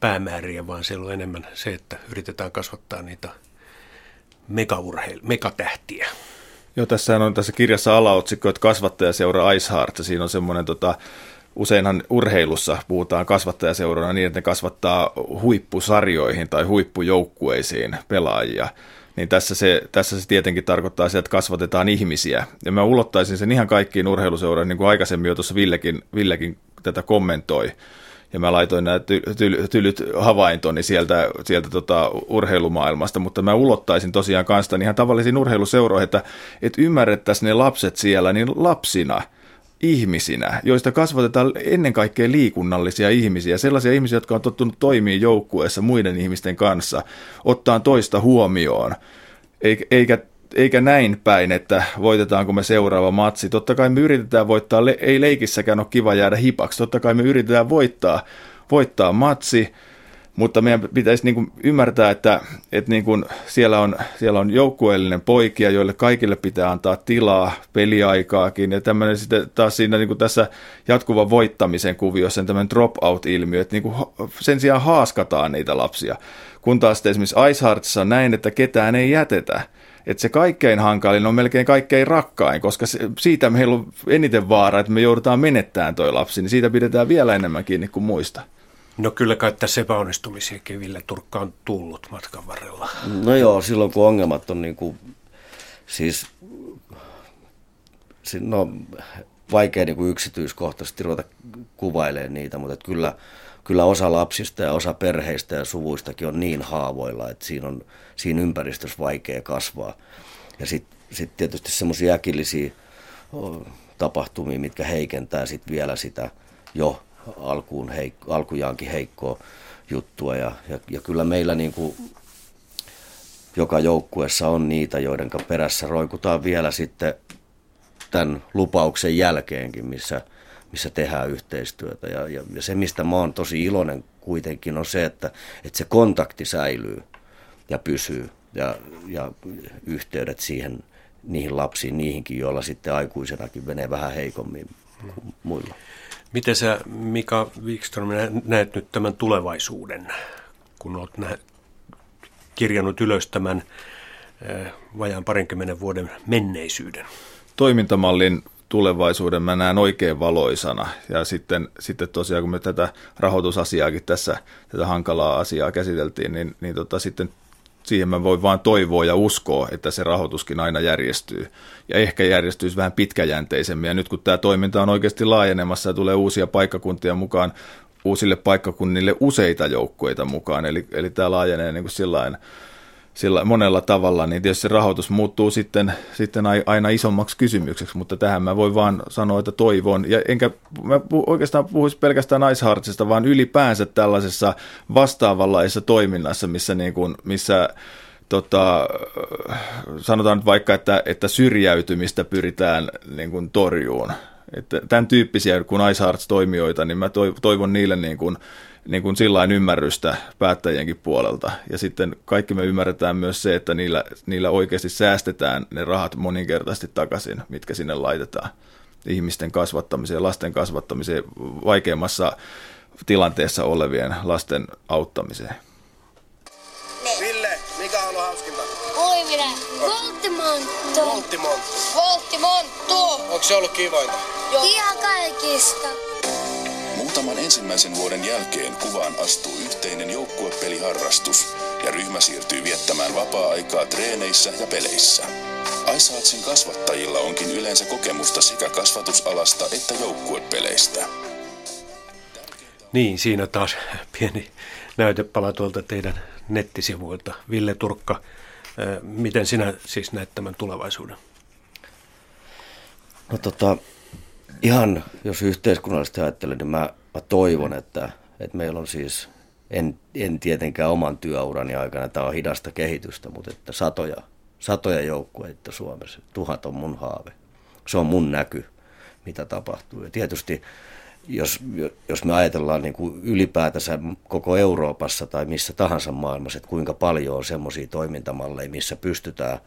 päämääriä, vaan siellä on enemmän se, että yritetään kasvattaa niitä megaurheil- megatähtiä. Joo, tässä on tässä kirjassa alaotsikko, että kasvattajaseura Ice Heart, ja siinä on semmoinen tota, useinhan urheilussa puhutaan kasvattajaseurana niin, että ne kasvattaa huippusarjoihin tai huippujoukkueisiin pelaajia. Niin tässä se, tässä se tietenkin tarkoittaa sitä, että kasvatetaan ihmisiä. Ja mä ulottaisin sen ihan kaikkiin urheiluseuroihin, niin kuin aikaisemmin jo tuossa Villekin, Villekin tätä kommentoi. Ja mä laitoin nämä ty- tylyt havaintoni sieltä, sieltä tota urheilumaailmasta, mutta mä ulottaisin tosiaan kanssa ihan tavallisiin urheiluseuroihin, että, että ymmärrettäisiin ne lapset siellä niin lapsina – ihmisinä, joista kasvatetaan ennen kaikkea liikunnallisia ihmisiä, sellaisia ihmisiä, jotka on tottunut toimia joukkueessa muiden ihmisten kanssa, ottaa toista huomioon, eikä, eikä näin päin, että voitetaanko me seuraava matsi. Totta kai me yritetään voittaa, ei leikissäkään ole kiva jäädä hipaksi, totta kai me yritetään voittaa, voittaa matsi, mutta meidän pitäisi niin kuin ymmärtää, että, että niin kuin siellä, on, siellä on joukkueellinen poikia, joille kaikille pitää antaa tilaa, peliaikaakin ja tämmöinen sitten taas siinä niin kuin tässä jatkuvan voittamisen kuviossa tämmöinen drop-out-ilmiö, että niin kuin sen sijaan haaskataan niitä lapsia. Kun taas esimerkiksi Ice on näin, että ketään ei jätetä. Että se kaikkein hankalin on melkein kaikkein rakkain, koska se, siitä meillä on eniten vaara, että me joudutaan menettämään toi lapsi, niin siitä pidetään vielä enemmän kiinni kuin muista. No kyllä kai tässä epäonnistumisiakin Ville Turkka on tullut matkan varrella. No joo, silloin kun ongelmat on niin kuin, siis no, vaikea niin kuin yksityiskohtaisesti ruveta kuvailemaan niitä, mutta että kyllä, kyllä osa lapsista ja osa perheistä ja suvuistakin on niin haavoilla, että siinä on siinä ympäristössä vaikea kasvaa. Ja sitten sit tietysti semmoisia äkillisiä tapahtumia, mitkä heikentää sitten vielä sitä jo alkuun heikko, alkujaankin heikkoa juttua. Ja, ja, ja kyllä meillä niin kuin joka joukkuessa on niitä, joiden perässä roikutaan vielä sitten tämän lupauksen jälkeenkin, missä, missä tehdään yhteistyötä. Ja, ja, ja se, mistä mä oon tosi iloinen kuitenkin, on se, että, että se kontakti säilyy ja pysyy ja, ja yhteydet siihen, niihin lapsiin, niihinkin, joilla sitten aikuisenakin menee vähän heikommin kuin muilla. Miten sä, Mika Wikström, näet nyt tämän tulevaisuuden, kun olet nä- kirjannut ylös tämän äh, vajaan parinkymmenen vuoden menneisyyden? Toimintamallin tulevaisuuden mä näen oikein valoisana. Ja sitten, sitten tosiaan, kun me tätä rahoitusasiaakin tässä, tätä hankalaa asiaa käsiteltiin, niin, niin tota, sitten siihen mä voin vaan toivoa ja uskoa, että se rahoituskin aina järjestyy. Ja ehkä järjestyisi vähän pitkäjänteisemmin. Ja nyt kun tämä toiminta on oikeasti laajenemassa ja tulee uusia paikkakuntia mukaan, uusille paikkakunnille useita joukkueita mukaan, eli, eli tämä laajenee niin kuin sillain, sillä monella tavalla, niin tietysti se rahoitus muuttuu sitten, sitten aina isommaksi kysymykseksi, mutta tähän mä voin vaan sanoa, että toivon. Ja enkä mä oikeastaan puhuisi pelkästään Ice Heartsista, vaan ylipäänsä tällaisessa vastaavanlaisessa toiminnassa, missä, niin kuin, missä tota, sanotaan nyt vaikka, että, että syrjäytymistä pyritään niin kuin torjuun. Että tämän tyyppisiä kuin Ice Hearts toimijoita, niin mä toivon niille niin kuin, niin kuin sillain ymmärrystä päättäjienkin puolelta. Ja sitten kaikki me ymmärretään myös se, että niillä, niillä oikeasti säästetään ne rahat moninkertaisesti takaisin, mitkä sinne laitetaan ihmisten kasvattamiseen, lasten kasvattamiseen, vaikeimmassa tilanteessa olevien lasten auttamiseen. Ville, mikä on ollut hauskinta? Uiminen. Voltimonttu. Voltimonttu. Voltimonttu. Onko se ollut kivointa? Joo. Ihan kaikista. Muutaman ensimmäisen vuoden jälkeen kuvaan astuu yhteinen joukkuepeliharrastus ja ryhmä siirtyy viettämään vapaa-aikaa treeneissä ja peleissä. Aisaatsin kasvattajilla onkin yleensä kokemusta sekä kasvatusalasta että joukkuepeleistä. Niin, siinä taas pieni näytepala tuolta teidän nettisivuilta. Ville Turkka, miten sinä siis näet tämän tulevaisuuden? No tota, ihan jos yhteiskunnallisesti ajattelen, niin mä, mä toivon, että, että meillä on siis, en, en tietenkään oman työurani aikana, tämä on hidasta kehitystä, mutta että satoja, satoja joukkueita Suomessa, tuhat on mun haave. Se on mun näky, mitä tapahtuu. Ja tietysti jos, jos me ajatellaan niin kuin ylipäätänsä koko Euroopassa tai missä tahansa maailmassa, että kuinka paljon on semmoisia toimintamalleja, missä pystytään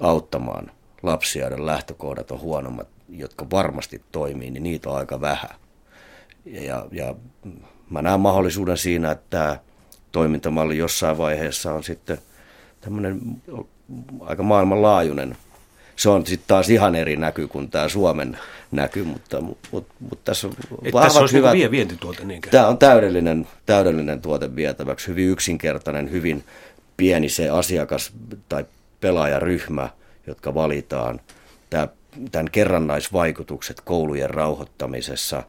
auttamaan lapsia, joiden lähtökohdat on huonommat, jotka varmasti toimii, niin niitä on aika vähän. Ja, ja mä näen mahdollisuuden siinä, että tämä toimintamalli jossain vaiheessa on sitten tämmöinen aika maailmanlaajuinen. Se on sitten taas ihan eri näky kuin tämä Suomen näky, mutta, mutta, mutta tässä on Että tässä olisi hyvät, niin vientituote niinkään. Tämä on täydellinen, täydellinen tuote vietäväksi, hyvin yksinkertainen, hyvin pieni se asiakas tai pelaajaryhmä, jotka valitaan. Tämä, tämän kerrannaisvaikutukset koulujen rauhoittamisessa,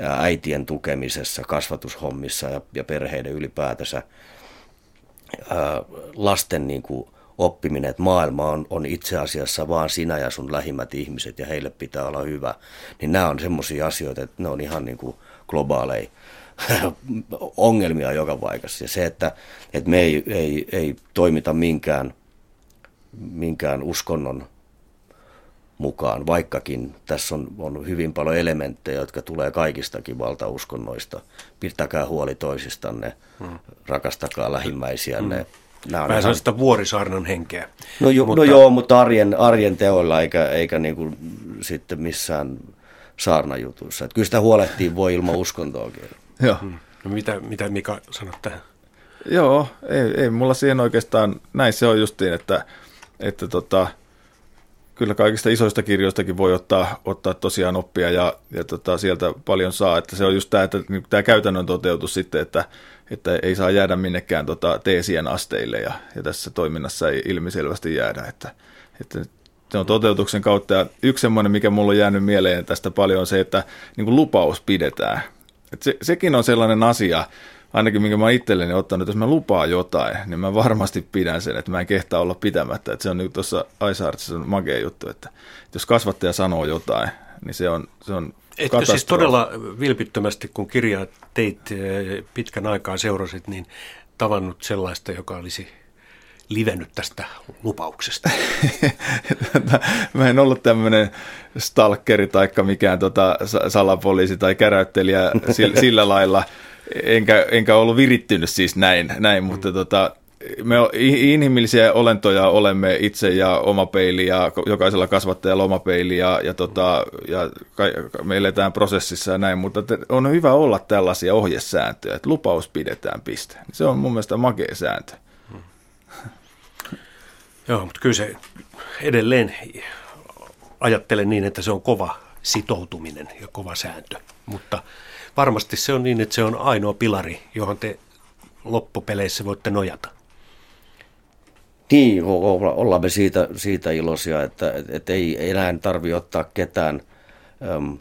äitien tukemisessa, kasvatushommissa ja, ja perheiden ylipäätänsä, ää, lasten niin kuin, oppiminen, että maailma on, on itse asiassa vaan sinä ja sun lähimmät ihmiset ja heille pitää olla hyvä, niin nämä on semmoisia asioita, että ne on ihan niin kuin globaaleja ongelmia joka paikassa. Ja se, että, että me ei, ei, ei toimita minkään, minkään uskonnon mukaan, vaikkakin tässä on, on hyvin paljon elementtejä, jotka tulee kaikistakin valtauskonnoista. Pitäkää huoli toisistanne, hmm. rakastakaa lähimmäisiänne, hmm Nämä Vähän ihan... sitä vuorisaarnan henkeä. No, ju, no mutta... no joo, mutta arjen, arjen teoilla eikä, eikä niin kuin sitten missään saarnajutuissa. Että kyllä sitä huolehtii voi ilman uskontoakin. Joo. Hmm. No mitä, mitä Mika sanot tähän? Joo, ei, ei mulla siihen oikeastaan, näin se on justiin, että, että tota, kyllä kaikista isoista kirjoistakin voi ottaa, ottaa tosiaan oppia ja, ja tota, sieltä paljon saa. Että se on just tämä, että niin tämä käytännön toteutus sitten, että, että ei saa jäädä minnekään tota, teesien asteille ja, ja tässä toiminnassa ei ilmiselvästi jäädä. Että, että se on toteutuksen kautta. Ja yksi semmoinen, mikä mulla on jäänyt mieleen tästä paljon, on se, että niin lupaus pidetään. Et se, sekin on sellainen asia, ainakin minkä mä itselleni ottanut, että jos mä lupaan jotain, niin mä varmasti pidän sen, että mä en kehtaa olla pitämättä. Että se on niin tuossa Iceartsissa on makea juttu, että, että jos kasvattaja sanoo jotain, niin se on, se on Etkö siis todella vilpittömästi, kun kirjaa teit eh, pitkän aikaa seurasit, niin tavannut sellaista, joka olisi livennyt tästä lupauksesta? Mä en ollut tämmöinen stalkeri tai mikään tota salapoliisi tai käräyttelijä sillä lailla, enkä, enkä ollut virittynyt siis näin, näin mutta mm. tota, me inhimillisiä olentoja olemme itse ja oma peili ja jokaisella kasvattajalla oma peili ja, ja, tota, ja me eletään prosessissa ja näin, mutta on hyvä olla tällaisia ohjesääntöjä, että lupaus pidetään piste. Se on mun mielestä makea sääntö. Hmm. Joo, mutta kyllä se edelleen ajattelen niin, että se on kova sitoutuminen ja kova sääntö, mutta varmasti se on niin, että se on ainoa pilari, johon te loppupeleissä voitte nojata. Niin, ollaan me siitä, siitä iloisia, että, että ei enää tarvitse ottaa ketään, äm,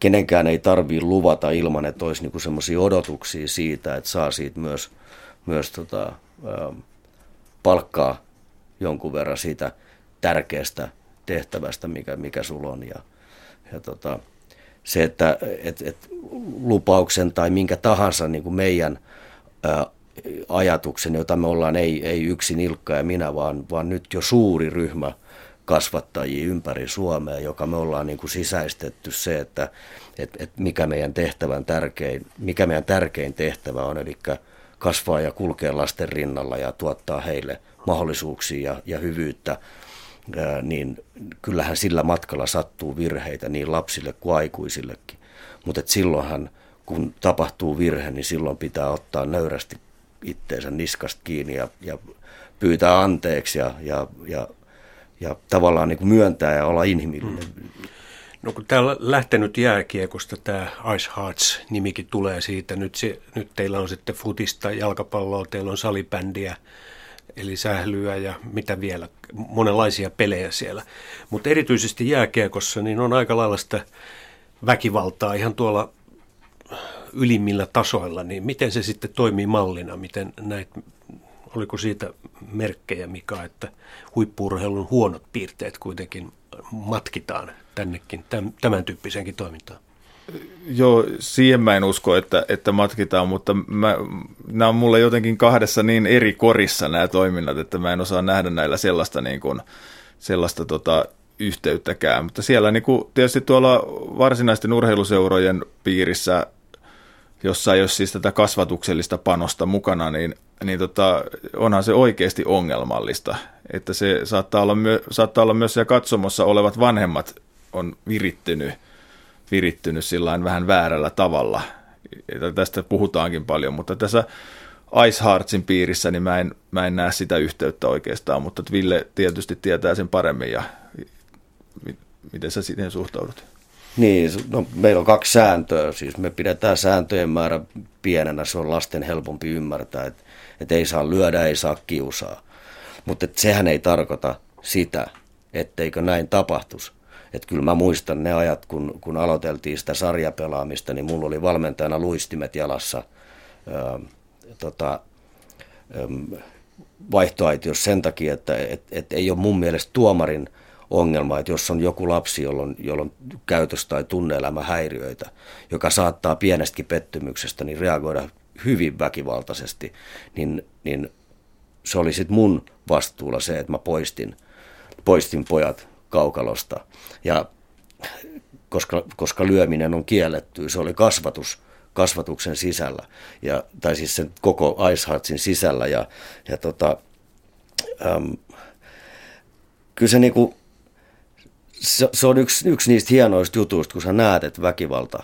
kenenkään ei tarvitse luvata ilman, että olisi niinku semmoisia odotuksia siitä, että saa siitä myös, myös tota, äm, palkkaa jonkun verran siitä tärkeästä tehtävästä, mikä, mikä sulla on. Ja, ja tota, se, että et, et lupauksen tai minkä tahansa niin kuin meidän ää, ajatuksen, jota me ollaan ei, ei yksin Ilkka ja minä, vaan, vaan nyt jo suuri ryhmä kasvattajia ympäri Suomea, joka me ollaan niin kuin sisäistetty se, että et, et mikä, meidän tehtävän tärkein, mikä meidän tärkein tehtävä on, eli kasvaa ja kulkea lasten rinnalla ja tuottaa heille mahdollisuuksia ja, ja hyvyyttä, niin kyllähän sillä matkalla sattuu virheitä niin lapsille kuin aikuisillekin. Mutta silloinhan, kun tapahtuu virhe, niin silloin pitää ottaa nöyrästi itteensä niskasta kiinni ja, ja pyytää anteeksi ja, ja, ja, ja tavallaan niin kuin myöntää ja olla inhimillinen. Mm. No kun täällä lähtenyt jääkiekosta tämä Ice Hearts-nimikin tulee siitä. Nyt, se, nyt teillä on sitten futista, jalkapalloa, teillä on salibändiä, eli sählyä ja mitä vielä, monenlaisia pelejä siellä. Mutta erityisesti jääkiekossa niin on aika lailla sitä väkivaltaa ihan tuolla ylimmillä tasoilla, niin miten se sitten toimii mallina? Miten näit, oliko siitä merkkejä, Mika, että huippuurheilun huonot piirteet kuitenkin matkitaan tännekin, tämän tyyppiseenkin toimintaan? Joo, siihen mä en usko, että, että matkitaan, mutta mä, nämä on mulle jotenkin kahdessa niin eri korissa nämä toiminnat, että mä en osaa nähdä näillä sellaista, niin kuin, sellaista tota, yhteyttäkään. Mutta siellä niin kuin, tietysti tuolla varsinaisten urheiluseurojen piirissä, jossa ei ole siis tätä kasvatuksellista panosta mukana, niin, niin tota, onhan se oikeasti ongelmallista. Että se saattaa olla, myö, saattaa olla myös siellä katsomossa olevat vanhemmat on virittynyt, virittynyt sillä vähän väärällä tavalla. Tästä puhutaankin paljon, mutta tässä Ice Heartsin piirissä, niin mä en, mä en näe sitä yhteyttä oikeastaan, mutta Ville tietysti tietää sen paremmin ja miten sä siihen suhtaudut? Niin, no, meillä on kaksi sääntöä. Siis me pidetään sääntöjen määrä pienenä, se on lasten helpompi ymmärtää, että, että ei saa lyödä, ei saa kiusaa. Mutta sehän ei tarkoita sitä, etteikö näin tapahtuisi. Että kyllä mä muistan ne ajat, kun, kun aloiteltiin sitä sarjapelaamista, niin mulla oli valmentajana luistimet jalassa. Ää, tota, vaihtoaitiossa sen takia, että et, et ei ole mun mielestä tuomarin ongelma, että jos on joku lapsi, jolla on, käytös- tai tunneelämähäiriöitä, joka saattaa pienestäkin pettymyksestä niin reagoida hyvin väkivaltaisesti, niin, niin se oli sitten mun vastuulla se, että mä poistin, poistin pojat kaukalosta. Ja koska, koska lyöminen on kielletty, se oli kasvatus, kasvatuksen sisällä, ja, tai siis sen koko Ice Heartsin sisällä. Ja, ja tota, äm, kyllä se, niinku, se, se on yksi, yksi niistä hienoista jutuista, kun sä näet, että väkivalta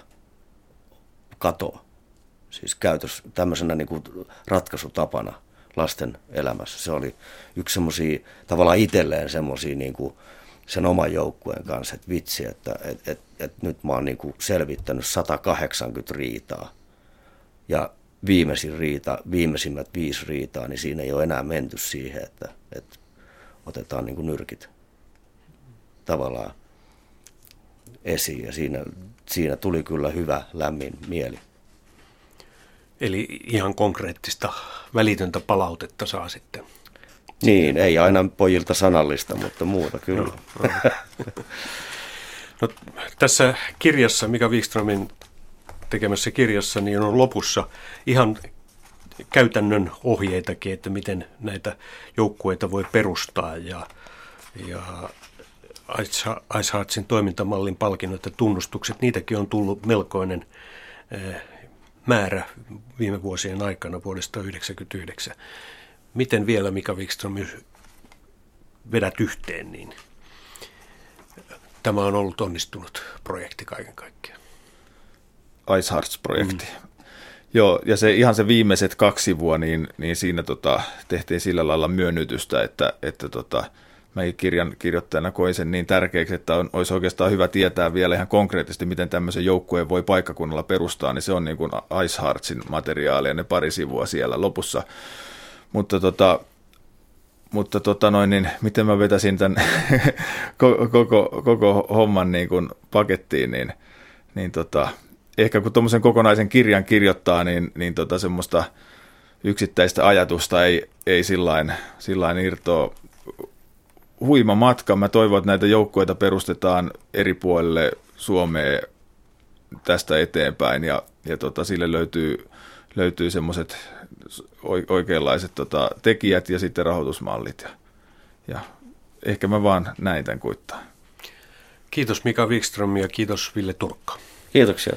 katoaa. Siis käytös tämmöisenä niinku ratkaisutapana lasten elämässä. Se oli yksi semmoisia, tavallaan itselleen semmoisia niinku, sen oman joukkueen kanssa, että vitsi, että et, et, et nyt mä oon niinku selvittänyt 180 riitaa. Ja viimeisin riita, viimeisimmät viisi riitaa, niin siinä ei ole enää menty siihen, että, että otetaan niinku nyrkit tavallaan esiin. Ja siinä, siinä tuli kyllä hyvä, lämmin mieli. Eli ihan konkreettista välitöntä palautetta saa sitten niin, ei aina pojilta sanallista, mutta muuta kyllä. No, no. no, tässä kirjassa, Mika Wikströmin tekemässä kirjassa, niin on lopussa ihan käytännön ohjeitakin, että miten näitä joukkueita voi perustaa ja, ja Ice Heartsin toimintamallin palkinnot ja tunnustukset, niitäkin on tullut melkoinen eh, määrä viime vuosien aikana vuodesta 1999 miten vielä Mika Wikström vedät yhteen, niin tämä on ollut onnistunut projekti kaiken kaikkiaan. Ice Hearts-projekti. Mm. Joo, ja se ihan se viimeiset kaksi vuotta, niin, niin siinä tota, tehtiin sillä lailla myönnytystä, että, että tota, mä kirjan kirjoittajana koin sen niin tärkeäksi, että on, olisi oikeastaan hyvä tietää vielä ihan konkreettisesti, miten tämmöisen joukkueen voi paikkakunnalla perustaa, niin se on niin kuin Ice Heartsin materiaalia, ne pari sivua siellä lopussa mutta tota, mutta tota noin, niin miten mä vetäisin tämän koko, koko, koko homman niin kuin pakettiin, niin, niin tota, ehkä kun tuommoisen kokonaisen kirjan kirjoittaa, niin, niin tota semmoista yksittäistä ajatusta ei, ei sillain, sillain irtoa. Huima matka. Mä toivon, että näitä joukkueita perustetaan eri puolille Suomeen tästä eteenpäin ja, ja tota, sille löytyy, löytyy semmoiset oikeanlaiset tota, tekijät ja sitten rahoitusmallit. Ja, ja ehkä mä vaan näin tämän kuittaa. Kiitos Mika Wikström ja kiitos Ville Turkka. Kiitoksia.